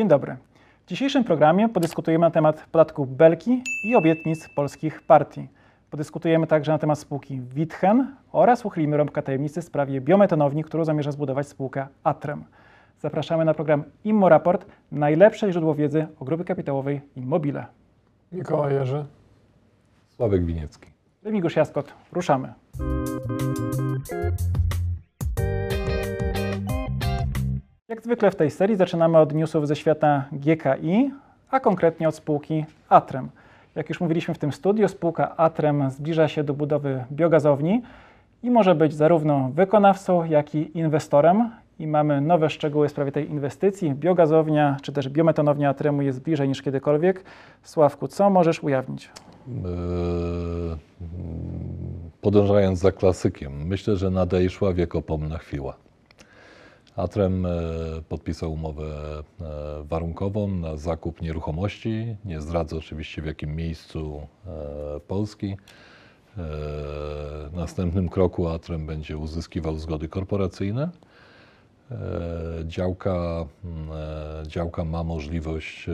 Dzień dobry. W dzisiejszym programie podyskutujemy na temat podatku Belki i obietnic polskich partii. Podyskutujemy także na temat spółki Witchen oraz uchylimy rąbka tajemnicy w sprawie biometanowni, którą zamierza zbudować spółka Atrem. Zapraszamy na program Immo Raport, najlepsze źródło wiedzy o grupie kapitałowej Immobile. Mikołaj Jerzy. Sławek Winiecki. Remigiusz Jaskot, ruszamy. Jak zwykle w tej serii zaczynamy od newsów ze świata GKI, a konkretnie od spółki Atrem. Jak już mówiliśmy w tym studiu, spółka Atrem zbliża się do budowy biogazowni i może być zarówno wykonawcą, jak i inwestorem. I mamy nowe szczegóły w sprawie tej inwestycji. Biogazownia czy też biometanownia Atremu jest bliżej niż kiedykolwiek. Sławku, co możesz ujawnić? Eee, podążając za klasykiem, myślę, że nadejszła wiekopomna chwila. Atrem e, podpisał umowę e, warunkową na zakup nieruchomości. Nie zdradzę oczywiście w jakim miejscu e, Polski. W następnym kroku Atrem będzie uzyskiwał zgody korporacyjne. Działka, działka ma możliwość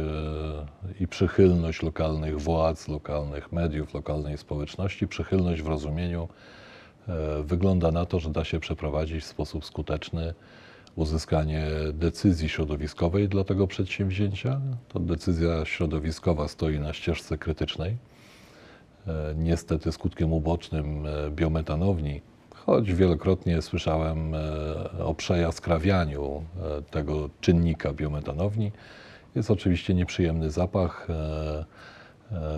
i przychylność lokalnych władz, lokalnych mediów, lokalnej społeczności. Przychylność w rozumieniu wygląda na to, że da się przeprowadzić w sposób skuteczny uzyskanie decyzji środowiskowej dla tego przedsięwzięcia. To decyzja środowiskowa stoi na ścieżce krytycznej. E, niestety skutkiem ubocznym e, biometanowni, choć wielokrotnie słyszałem e, o przejaskrawianiu tego czynnika biometanowni, jest oczywiście nieprzyjemny zapach.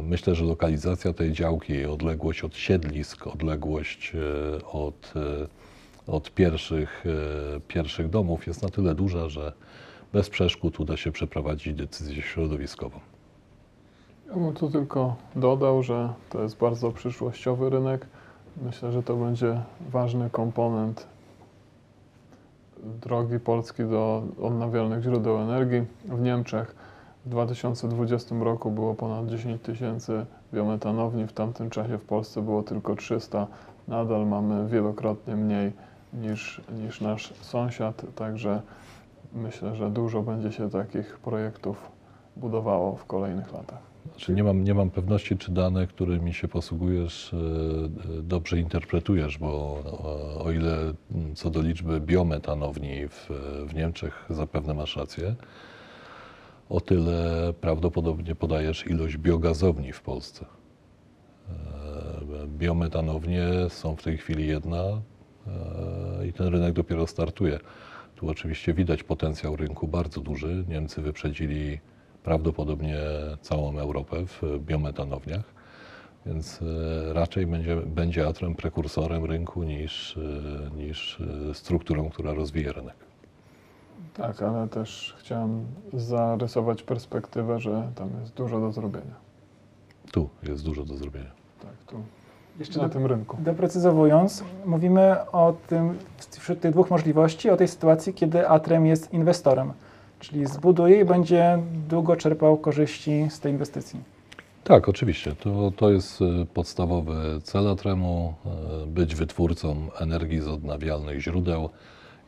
Myślę, że lokalizacja tej działki, odległość od siedlisk, odległość od od pierwszych, e, pierwszych domów jest na tyle duża, że bez przeszkód uda się przeprowadzić decyzję środowiskową. Ja bym tu tylko dodał, że to jest bardzo przyszłościowy rynek. Myślę, że to będzie ważny komponent drogi Polski do odnawialnych źródeł energii. W Niemczech w 2020 roku było ponad 10 tysięcy biometanowni, w tamtym czasie w Polsce było tylko 300. Nadal mamy wielokrotnie mniej niż, niż nasz sąsiad, także myślę, że dużo będzie się takich projektów budowało w kolejnych latach. Znaczy nie, mam, nie mam pewności, czy dane, którymi się posługujesz, e, dobrze interpretujesz, bo e, o ile co do liczby biometanowni w, w Niemczech zapewne masz rację, o tyle prawdopodobnie podajesz ilość biogazowni w Polsce. E, biometanownie są w tej chwili jedna, E, i ten rynek dopiero startuje. Tu oczywiście widać potencjał rynku bardzo duży. Niemcy wyprzedzili prawdopodobnie całą Europę w biometanowniach, więc e, raczej będzie, będzie atrem prekursorem rynku niż, e, niż strukturą, która rozwija rynek. Tak, ale też chciałem zarysować perspektywę, że tam jest dużo do zrobienia. Tu jest dużo do zrobienia. Tak, tu jeszcze na do, tym rynku. Doprecyzowując, mówimy o tym, wśród tych dwóch możliwości, o tej sytuacji, kiedy Atrem jest inwestorem, czyli zbuduje i będzie długo czerpał korzyści z tej inwestycji. Tak, oczywiście. To, to jest e, podstawowy cel Atremu, e, być wytwórcą energii z odnawialnych źródeł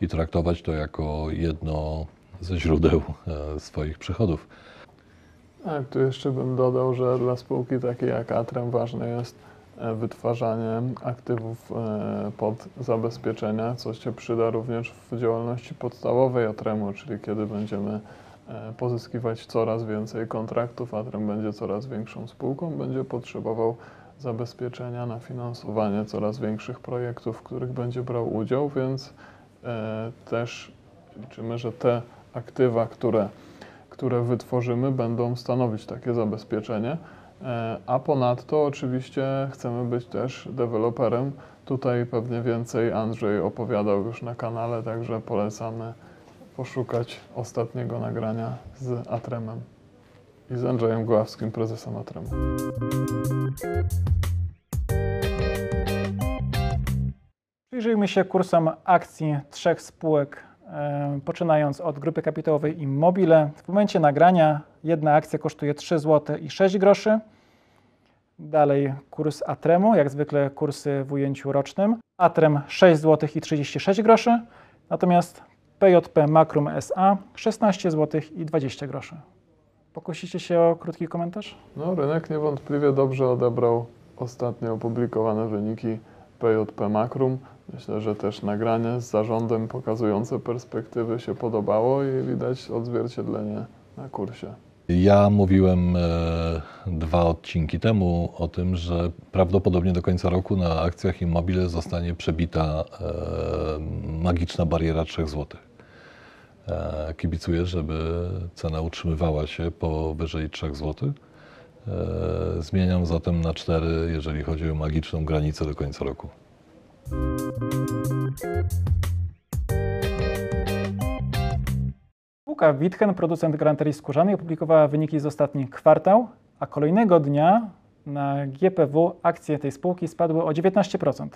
i traktować to jako jedno ze źródeł e, swoich przychodów. Tak, tu jeszcze bym dodał, że dla spółki takiej jak Atrem ważne jest wytwarzanie aktywów e, pod zabezpieczenia, co się przyda również w działalności podstawowej Atremu, czyli kiedy będziemy e, pozyskiwać coraz więcej kontraktów, Atrem będzie coraz większą spółką, będzie potrzebował zabezpieczenia na finansowanie coraz większych projektów, w których będzie brał udział, więc też liczymy, że te aktywa, które, które wytworzymy, będą stanowić takie zabezpieczenie. E, a ponadto oczywiście chcemy być też deweloperem. Tutaj pewnie więcej Andrzej opowiadał już na kanale, także polecamy poszukać ostatniego nagrania z Atremem i z Andrzejem Gławskim, prezesem Atremu. Przyjrzyjmy się kursom akcji trzech spółek, e, poczynając od grupy kapitałowej Immobile. W momencie nagrania jedna akcja kosztuje 3 zł i 6 groszy. Dalej kurs Atremu, jak zwykle kursy w ujęciu rocznym. Atrem 6 zł i 36 groszy. Natomiast PJP Makrum SA 16 zł i 20 groszy. Pokusicie się o krótki komentarz? No, rynek niewątpliwie dobrze odebrał ostatnio opublikowane wyniki PJP Makrum. Myślę, że też nagranie z zarządem pokazujące perspektywy się podobało i widać odzwierciedlenie na kursie. Ja mówiłem e, dwa odcinki temu o tym, że prawdopodobnie do końca roku na akcjach Immobile zostanie przebita e, magiczna bariera 3 zł. E, kibicuję, żeby cena utrzymywała się powyżej 3 zł. Zmieniam zatem na 4, jeżeli chodzi o magiczną granicę do końca roku. Spółka Witchen, producent granterii skórzanej, opublikowała wyniki z ostatni kwartał, a kolejnego dnia na GPW akcje tej spółki spadły o 19%.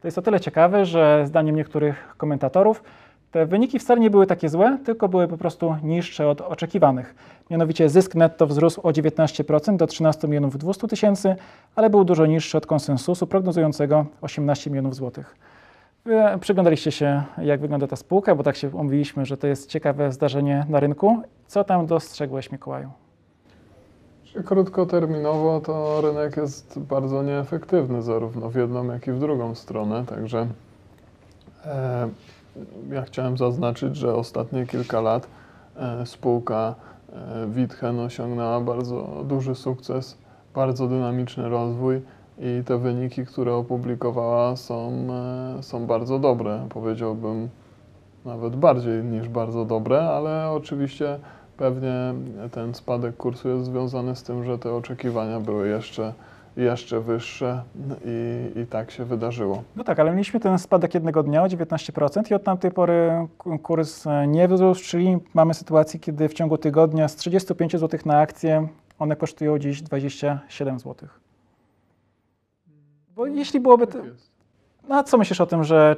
To jest o tyle ciekawe, że zdaniem niektórych komentatorów te wyniki wcale nie były takie złe, tylko były po prostu niższe od oczekiwanych. Mianowicie zysk netto wzrósł o 19% do 13 milionów 200 tysięcy, ale był dużo niższy od konsensusu prognozującego 18 milionów złotych. Przyglądaliście się, jak wygląda ta spółka, bo tak się umówiliśmy, że to jest ciekawe zdarzenie na rynku. Co tam dostrzegłeś, Mikołaju? Krótkoterminowo to rynek jest bardzo nieefektywny, zarówno w jedną, jak i w drugą stronę. Także e, ja chciałem zaznaczyć, że ostatnie kilka lat e, spółka e, Witchen osiągnęła bardzo duży sukces, bardzo dynamiczny rozwój i te wyniki, które opublikowała, są, e, są bardzo dobre. Powiedziałbym nawet bardziej niż bardzo dobre, ale oczywiście pewnie ten spadek kursu jest związany z tym, że te oczekiwania były jeszcze, jeszcze wyższe i, i tak się wydarzyło. No tak, ale mieliśmy ten spadek jednego dnia o 19% i od tamtej pory kurs e, nie wzrósł, czyli mamy sytuację, kiedy w ciągu tygodnia z 35 zł na akcję one kosztują dziś 27 zł. Bo jeśli byłoby... To, Tak no a co myślisz o tym, że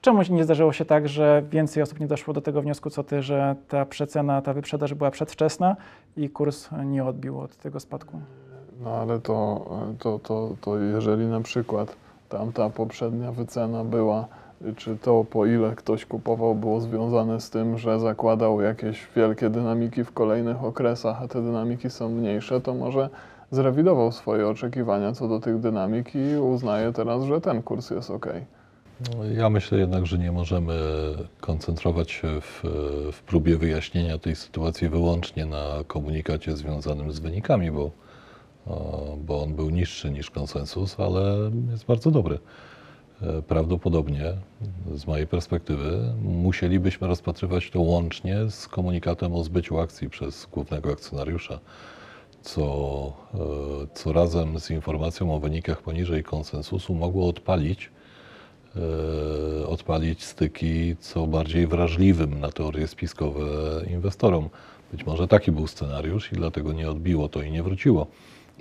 czemu nie zdarzyło się tak, że więcej osób nie doszło do tego wniosku, co ty, że ta przecena, ta wyprzedaż była przedwczesna i kurs nie odbił od tego spadku? No ale to, to, to, to jeżeli na przykład tamta poprzednia wycena była, czy to po ile ktoś kupował było związane z tym, że zakładał jakieś wielkie dynamiki w kolejnych okresach, a te dynamiki są mniejsze, to może zrewidował swoje oczekiwania co do tych dynamik i uznaje teraz, że ten kurs jest ok. No, Ja myślę jednak, że nie możemy koncentrować się w, w próbie wyjaśnienia tej sytuacji wyłącznie na komunikacie związanym z wynikami, bo, bo on był niższy niż konsensus, ale jest bardzo dobry. E, Prawdopodobnie, z mojej perspektywy, musielibyśmy rozpatrywać to łącznie z komunikatem o zbyciu akcji przez głównego akcjonariusza, co, e, co razem z informacją o wynikach poniżej konsensusu mogło odpalić e, odpalić styki co bardziej wrażliwym na teorie spiskowe inwestorom. Być może taki był scenariusz i dlatego nie odbiło to i nie wróciło,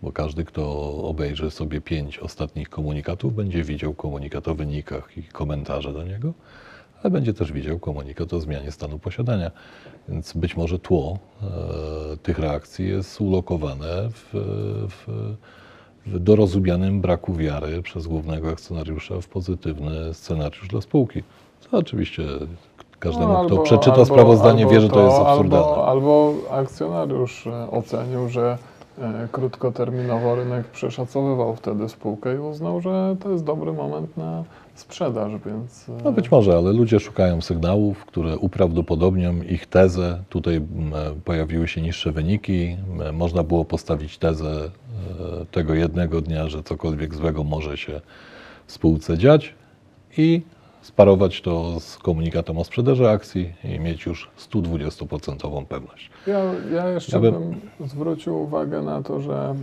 bo każdy, kto obejrzy sobie pięć ostatnich komunikatów, będzie widział komunikat o wynikach i komentarze do niego, ale będzie też widział komunikat o zmianie stanu posiadania. Więc być może tło e, tych reakcji jest ulokowane w, w, w dorozumianym braku wiary przez głównego akcjonariusza w pozytywny scenariusz dla spółki. Co oczywiście każdemu, No, kto albo- przeczyta albo- sprawozdanie, albo wie, że to jest absurdalne. Albo, albo akcjonariusz e, ocenił, że krótkoterminowo rynek przeszacowywał wtedy spółkę i uznał, że to jest dobry moment na sprzedaż, więc... e, No być może, ale ludzie szukają sygnałów, które uprawdopodobnią ich tezę. Tutaj m, pojawiły się niższe wyniki. Można było postawić tezę e, tego jednego dnia, że cokolwiek złego może się spółce dziać i sparować to z komunikatem o sprzedaży akcji i mieć już 120% pewność. Ja, ja jeszcze Ja bym... bym- zwrócił uwagę na to, że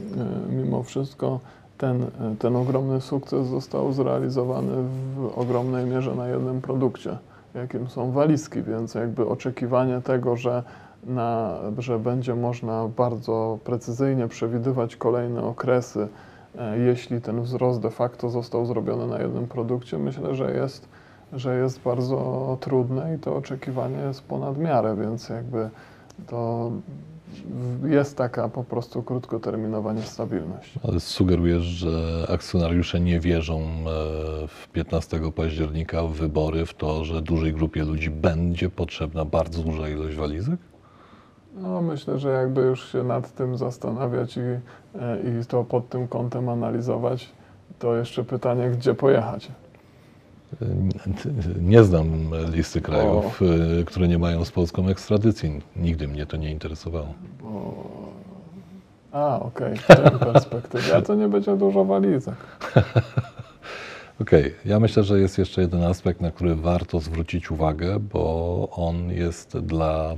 e, mimo wszystko ten, e, ten ogromny sukces został zrealizowany w ogromnej mierze na jednym produkcie, jakim są walizki, więc jakby oczekiwanie tego, że, na, że będzie można bardzo precyzyjnie przewidywać kolejne okresy, e, jeśli ten wzrost de facto został zrobiony na jednym produkcie, myślę, że jest, że jest bardzo trudne i to oczekiwanie jest ponad miarę, więc jakby to jest taka po prostu krótkoterminowa niestabilność. Ale sugerujesz, że akcjonariusze nie wierzą e, w 15 października w wybory w to, że dużej grupie ludzi będzie potrzebna bardzo duża ilość walizek? No, myślę, że jakby już się nad tym zastanawiać i, e, i to pod tym kątem analizować, to jeszcze pytanie, gdzie pojechać. Nie znam listy krajów, o. które nie mają z Polską ekstradycji. Nigdy mnie to nie interesowało. O. A, okej, okay. w tej perspektywie. A to nie będzie dużo walizek. Okej, okay. ja myślę, że jest jeszcze jeden aspekt, na który warto zwrócić uwagę, bo on jest dla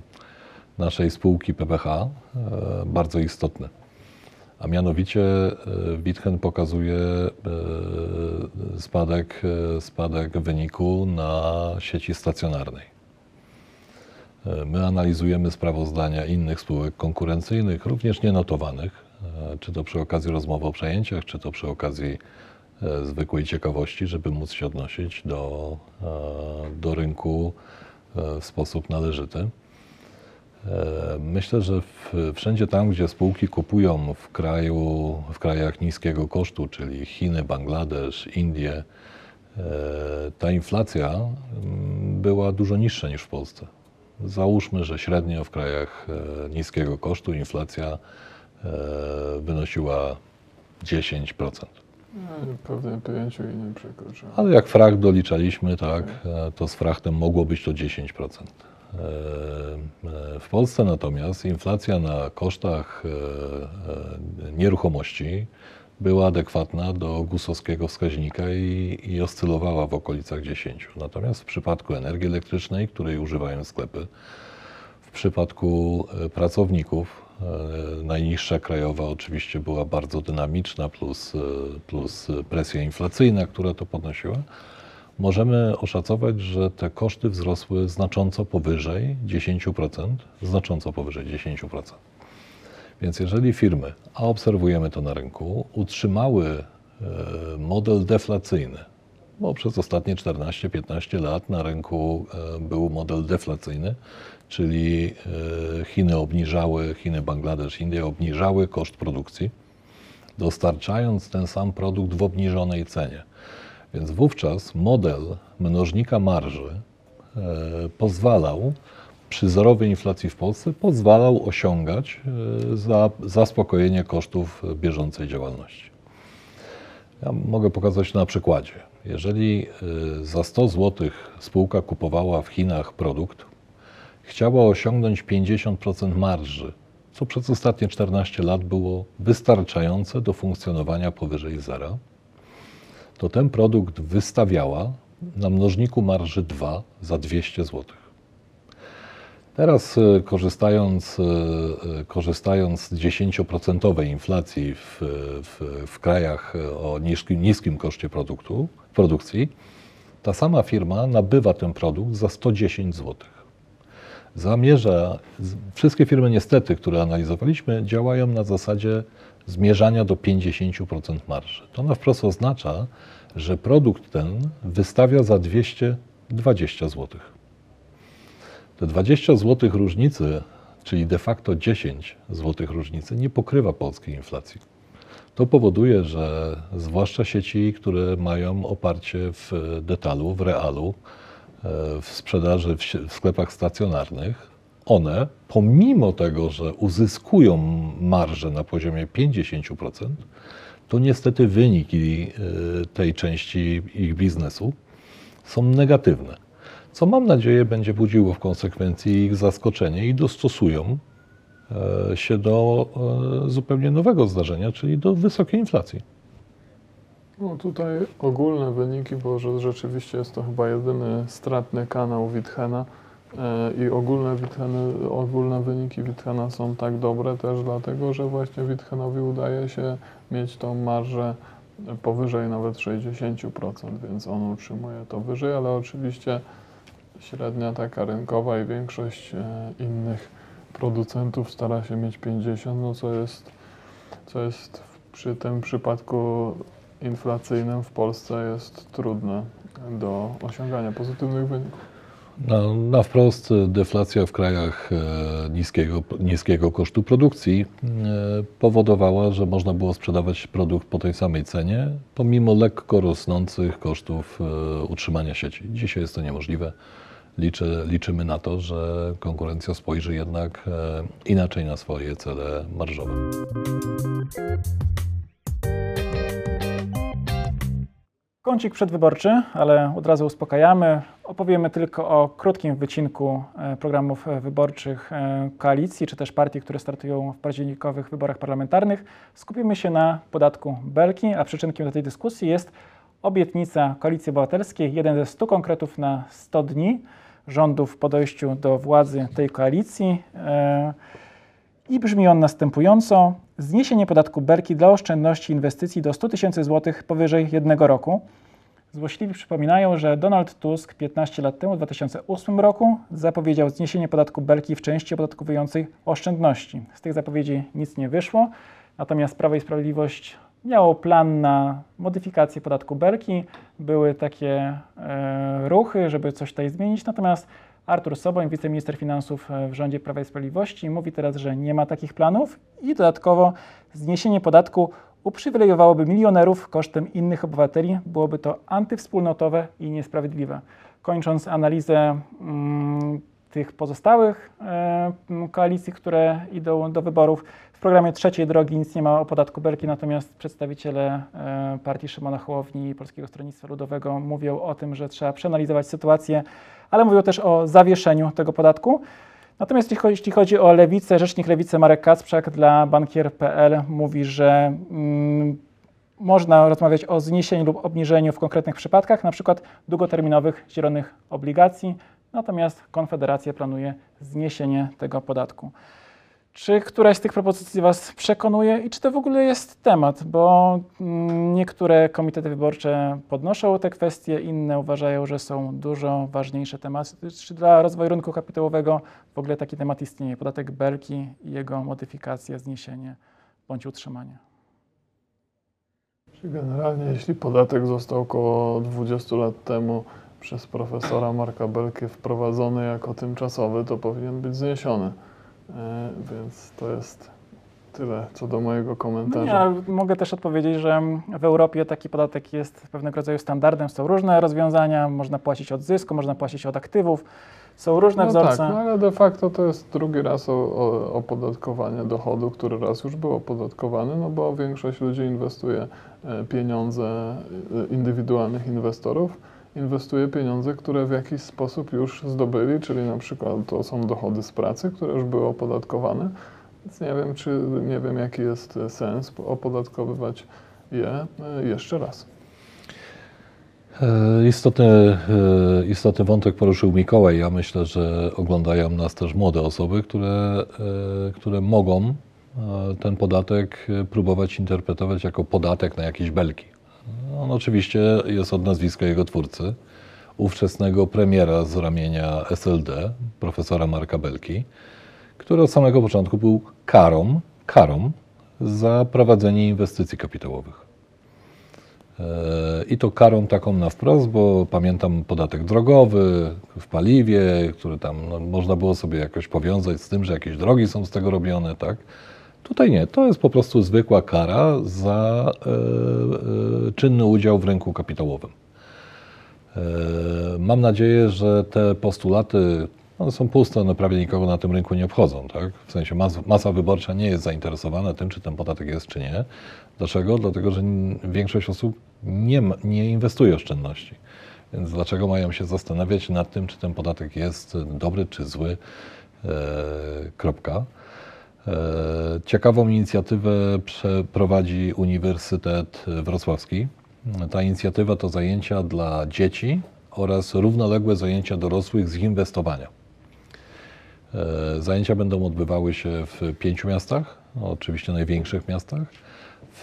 naszej spółki PPH e, bardzo istotny. A mianowicie e, Witchen pokazuje e, spadek, spadek wyniku na sieci stacjonarnej. My analizujemy sprawozdania innych spółek konkurencyjnych, również nienotowanych, czy to przy okazji rozmowy o przejęciach, czy to przy okazji zwykłej ciekawości, żeby móc się odnosić do, do rynku w sposób należyty. E, myślę, że w, wszędzie tam, gdzie spółki kupują w, kraju, w krajach niskiego kosztu, czyli Chiny, Bangladesz, Indie, e, ta inflacja mm, była dużo niższa niż w Polsce. Załóżmy, że średnio w krajach e, niskiego kosztu inflacja wynosiła 10%. Pewnie pięciu i nie przekroczyła. Ale jak fracht doliczaliśmy, tak, to z frachtem mogło być to 10%. E, e, w Polsce natomiast inflacja na kosztach e, nieruchomości była adekwatna do gusowskiego wskaźnika i, i oscylowała w okolicach 10. Natomiast w przypadku energii elektrycznej, której używają sklepy, w przypadku pracowników najniższa krajowa oczywiście była bardzo dynamiczna, plus, plus presja inflacyjna, która to podnosiła możemy oszacować, że te koszty wzrosły znacząco powyżej 10%, znacząco powyżej 10%. Więc jeżeli firmy, a obserwujemy to na rynku, utrzymały e, model deflacyjny, bo przez ostatnie 14-15 lat na rynku e, był model deflacyjny, czyli e, Chiny obniżały, Chiny, Bangladesz, Indie obniżały koszt produkcji, dostarczając ten sam produkt w obniżonej cenie. Więc wówczas model mnożnika marży e, pozwalał przy zerowej inflacji w Polsce pozwalał osiągać e, za, zaspokojenie kosztów bieżącej działalności. Ja mogę pokazać na przykładzie. Jeżeli e, za 100 zł spółka kupowała w Chinach produkt, chciała osiągnąć 50% marży, co przez ostatnie 14 lat było wystarczające do funkcjonowania powyżej zera, to ten produkt wystawiała na mnożniku marży 2 za 200 zł. Teraz e, korzystając, e, e, korzystając z 10% inflacji w, w, w, krajach o niskim, niskim koszcie produktu, produkcji, ta sama firma nabywa ten produkt za 110 zł. Zamierza, wszystkie firmy niestety, które analizowaliśmy, działają na zasadzie zmierzania do 50% marży. To na wprost oznacza, że produkt ten wystawia za 220 zł. Te 20 zł różnicy, czyli de facto 10 zł różnicy, nie pokrywa polskiej inflacji. To powoduje, że zwłaszcza sieci, które mają oparcie w detalu, w realu, e, w sprzedaży w sklepach stacjonarnych, one, pomimo tego, że uzyskują marżę na poziomie 50%, to niestety wyniki e, tej części ich biznesu są negatywne. Co mam nadzieję będzie budziło w konsekwencji ich zaskoczenie i dostosują e, się do e, zupełnie nowego zdarzenia, czyli do wysokiej inflacji. No tutaj ogólne wyniki, bo że rzeczywiście jest to chyba jedyny stratny kanał Witchena i ogólne, Witcheny, ogólne wyniki Witchena są tak dobre też dlatego, że właśnie Witchenowi udaje się mieć tą marżę powyżej nawet 60%, więc on utrzymuje to wyżej, ale oczywiście średnia taka rynkowa i większość e, innych producentów stara się mieć 50, no co jest, co jest przy tym przypadku inflacyjnym w Polsce jest trudne do osiągania pozytywnych wyników. Na, na wprost deflacja w krajach e, niskiego, niskiego kosztu produkcji e, powodowała, że można było sprzedawać produkt po tej samej cenie, pomimo lekko rosnących kosztów e, utrzymania sieci. Dzisiaj jest to niemożliwe. Liczy, liczymy na to, że konkurencja spojrzy jednak inaczej na swoje cele marżowe. Kącik przedwyborczy, ale od razu uspokajamy. Opowiemy tylko o krótkim wycinku e, programów e, wyborczych e, koalicji, czy też partii, które startują w październikowych wyborach parlamentarnych. Skupimy się na podatku Belki, a przyczynkiem do tej dyskusji jest obietnica Koalicji Obywatelskiej, jeden ze 100 konkretów na 100 dni rządów po dojściu do władzy tej koalicji. I brzmi on następująco. Zniesienie podatku Berki dla oszczędności inwestycji do 100 tysięcy złotych powyżej jednego roku. Złośliwi przypominają, że Donald Tusk 15 lat temu, w 2008 roku, zapowiedział zniesienie podatku Belki w części opodatkowującej oszczędności. Z tych zapowiedzi nic nie wyszło, natomiast Prawo i Sprawiedliwość miało plan na modyfikację podatku Belki. Były takie e, ruchy, żeby coś tutaj zmienić, natomiast Artur Soboń, wiceminister finansów e, w rządzie Prawa i Sprawiedliwości, mówi teraz, że nie ma takich planów i dodatkowo zniesienie podatku uprzywilejowałoby milionerów kosztem innych obywateli. Byłoby to antywspólnotowe i niesprawiedliwe. Kończąc analizę mm, tych pozostałych e, koalicji, które idą do wyborów, programie trzeciej drogi nic nie ma o podatku Belki, natomiast przedstawiciele e, partii Szymona Hołowni i Polskiego Stronnictwa Ludowego mówią o tym, że trzeba przeanalizować sytuację, ale mówią też o zawieszeniu tego podatku. Natomiast jeśli chodzi o lewicę, rzecznik lewicy Marek Kacprzak dla bankier.pl mówi, że mm, można rozmawiać o zniesieniu lub obniżeniu w konkretnych przypadkach, przykład długoterminowych zielonych obligacji, natomiast Konfederacja planuje zniesienie tego podatku. Czy któraś z tych propozycji Was przekonuje i czy to w ogóle jest temat? Bo mm, niektóre komitety wyborcze podnoszą te kwestie, inne uważają, że są dużo ważniejsze tematy. Czy dla rozwoju rynku kapitałowego w ogóle taki temat istnieje? Podatek Belki i jego modyfikacja, zniesienie bądź utrzymanie? Generalnie, jeśli podatek został około 20 lat temu przez profesora Marka Belkę wprowadzony jako tymczasowy, to powinien być zniesiony. E, więc to jest tyle co do mojego komentarza. No mogę też odpowiedzieć, że w Europie taki podatek jest pewnego rodzaju standardem. Są różne rozwiązania, można płacić od zysku, można płacić od aktywów. Są różne no wzorce. Tak, no ale de facto to jest drugi raz o, o, opodatkowanie dochodu, który raz już był opodatkowany, no bo większość ludzi inwestuje e, pieniądze e, indywidualnych inwestorów inwestuje pieniądze, które w jakiś sposób już zdobyli, czyli na przykład to są dochody z pracy, które już były opodatkowane. Więc nie wiem, czy nie wiem, jaki jest sens opodatkowywać je e, jeszcze raz. E, istotny, e, istotny wątek poruszył Mikołaj. Ja myślę, że oglądają nas też młode osoby, które, które mogą ten podatek próbować interpretować jako podatek na jakieś belki. On oczywiście jest od nazwiska jego twórcy, ówczesnego premiera z ramienia SLD, profesora Marka Belki, który od samego początku był karą, karą za prowadzenie inwestycji kapitałowych. E, I to karą taką na wprost, bo pamiętam podatek drogowy w paliwie, który tam no, można było sobie jakoś powiązać z tym, że jakieś drogi są z tego robione, tak? Tutaj nie, to jest po prostu zwykła kara za e, e, czynny udział w rynku kapitałowym. E, mam nadzieję, że te postulaty one są puste, one prawie nikogo na tym rynku nie obchodzą. Tak? W sensie mas, masa wyborcza nie jest zainteresowana tym, czy ten podatek jest, czy nie. Dlaczego? Dlatego, że większość osób nie, nie inwestuje oszczędności. Więc dlaczego mają się zastanawiać nad tym, czy ten podatek jest dobry, czy zły? Kropka. E, ciekawą inicjatywę przeprowadzi Uniwersytet Wrocławski. Ta inicjatywa to zajęcia dla dzieci oraz równoległe zajęcia dorosłych z inwestowania. E, zajęcia będą odbywały się w pięciu miastach, oczywiście największych miastach.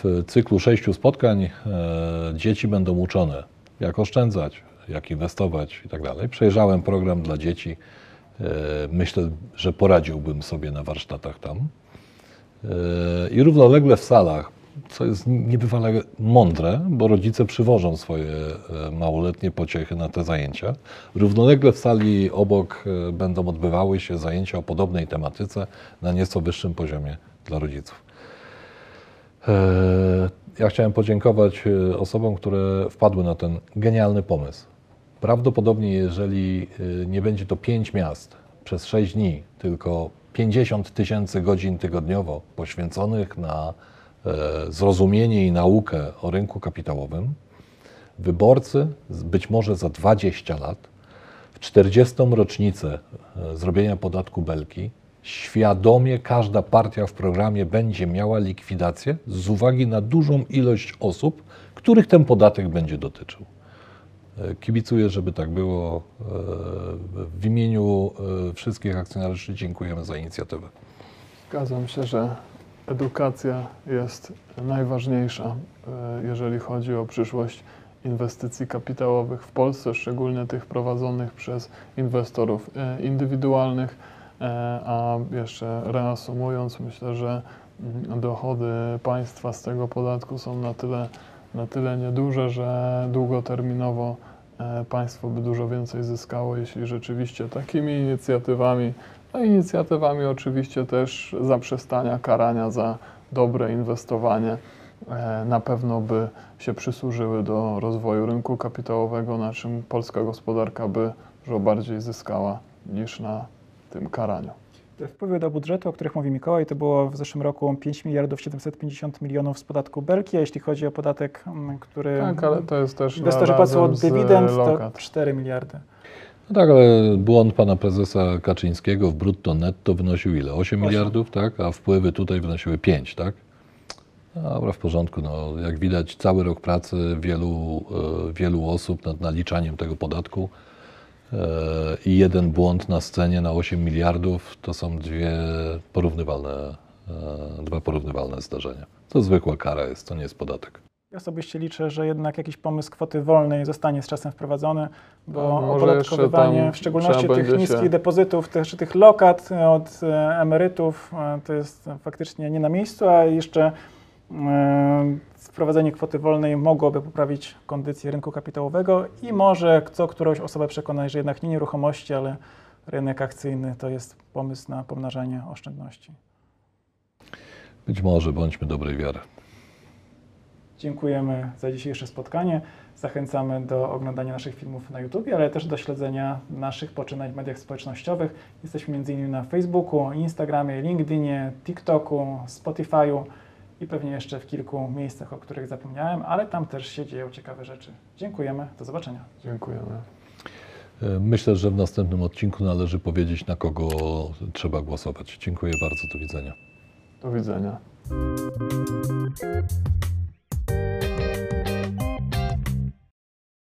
W cyklu sześciu spotkań e, dzieci będą uczone, jak oszczędzać, jak inwestować itd. Tak Przejrzałem program dla dzieci myślę, że poradziłbym sobie na warsztatach tam. E, I równolegle w salach, co jest niebywale mądre, bo rodzice przywożą swoje e, małoletnie pociechy na te zajęcia. Równolegle w sali obok e, będą odbywały się zajęcia o podobnej tematyce na nieco wyższym poziomie dla rodziców. E, Ja chciałem podziękować e, osobom, które wpadły na ten genialny pomysł. Prawdopodobnie, jeżeli e, nie będzie to pięć miast przez sześć dni, tylko 50 tysięcy godzin tygodniowo poświęconych na e, zrozumienie i naukę o rynku kapitałowym, wyborcy być może za 20 lat, w 40. rocznicę e, zrobienia podatku Belki, świadomie każda partia w programie będzie miała likwidację z uwagi na dużą ilość osób, których ten podatek będzie dotyczył. E, Kibicuję, żeby tak było. E, W imieniu e, wszystkich akcjonariuszy dziękujemy za inicjatywę. Zgadzam się, że edukacja jest najważniejsza, jeżeli chodzi o przyszłość inwestycji kapitałowych w Polsce, szczególnie tych prowadzonych przez inwestorów indywidualnych. A jeszcze reasumując, myślę, że mm, dochody państwa z tego podatku są na tyle, na tyle nieduże, że długoterminowo e, państwo by dużo więcej zyskało, jeśli rzeczywiście takimi inicjatywami no inicjatywami oczywiście też zaprzestania karania za dobre inwestowanie e, na pewno by się przysłużyły do rozwoju rynku kapitałowego, na czym polska gospodarka by dużo bardziej zyskała niż na tym karaniu. Wpływy do budżetu, o których mówi Mikołaj, to było w zeszłym roku 5 miliardów 750 milionów z podatku Belki, a jeśli chodzi o podatek, mm, który Tak, ale to jest też inwestorzy płacą od dywidend, to lokat. 4 miliardy. No tak, ale błąd pana prezesa Kaczyńskiego w brutto netto wynosił ile? 8 Osiem. miliardów, tak? A wpływy tutaj wynosiły 5, tak? Dobra, w porządku. No, jak widać, cały rok pracy wielu, e, wielu osób nad naliczaniem tego podatku i jeden błąd na scenie na 8 miliardów to są dwie porównywalne, e, dwa porównywalne zdarzenia. To zwykła kara jest, to nie jest podatek. Ja osobiście liczę, że jednak jakiś pomysł kwoty wolnej zostanie z czasem wprowadzony, bo No, opodatkowywanie w szczególności tych niskich się- depozytów, też, czy tych lokat e, od e, emerytów, e, to jest faktycznie nie na miejscu, a jeszcze e, wprowadzenie kwoty wolnej mogłoby poprawić kondycję rynku kapitałowego i może co którąś osobę przekonać, że jednak nie nieruchomości, ale rynek akcyjny to jest pomysł na pomnażanie oszczędności. Być może bądźmy dobrej wiary. Dziękujemy za dzisiejsze spotkanie. Zachęcamy do oglądania naszych filmów na YouTube, ale też do śledzenia naszych poczynań w mediach społecznościowych. Jesteśmy m.in. na Facebooku, Instagramie, LinkedInie, TikToku, Spotify'u i pewnie jeszcze w kilku miejscach, o których zapomniałem, ale tam też się dzieją ciekawe rzeczy. Dziękujemy, do zobaczenia. Dziękujemy. E, Myślę, że w następnym odcinku należy powiedzieć, na kogo trzeba głosować. Dziękuję bardzo, do widzenia. Do widzenia.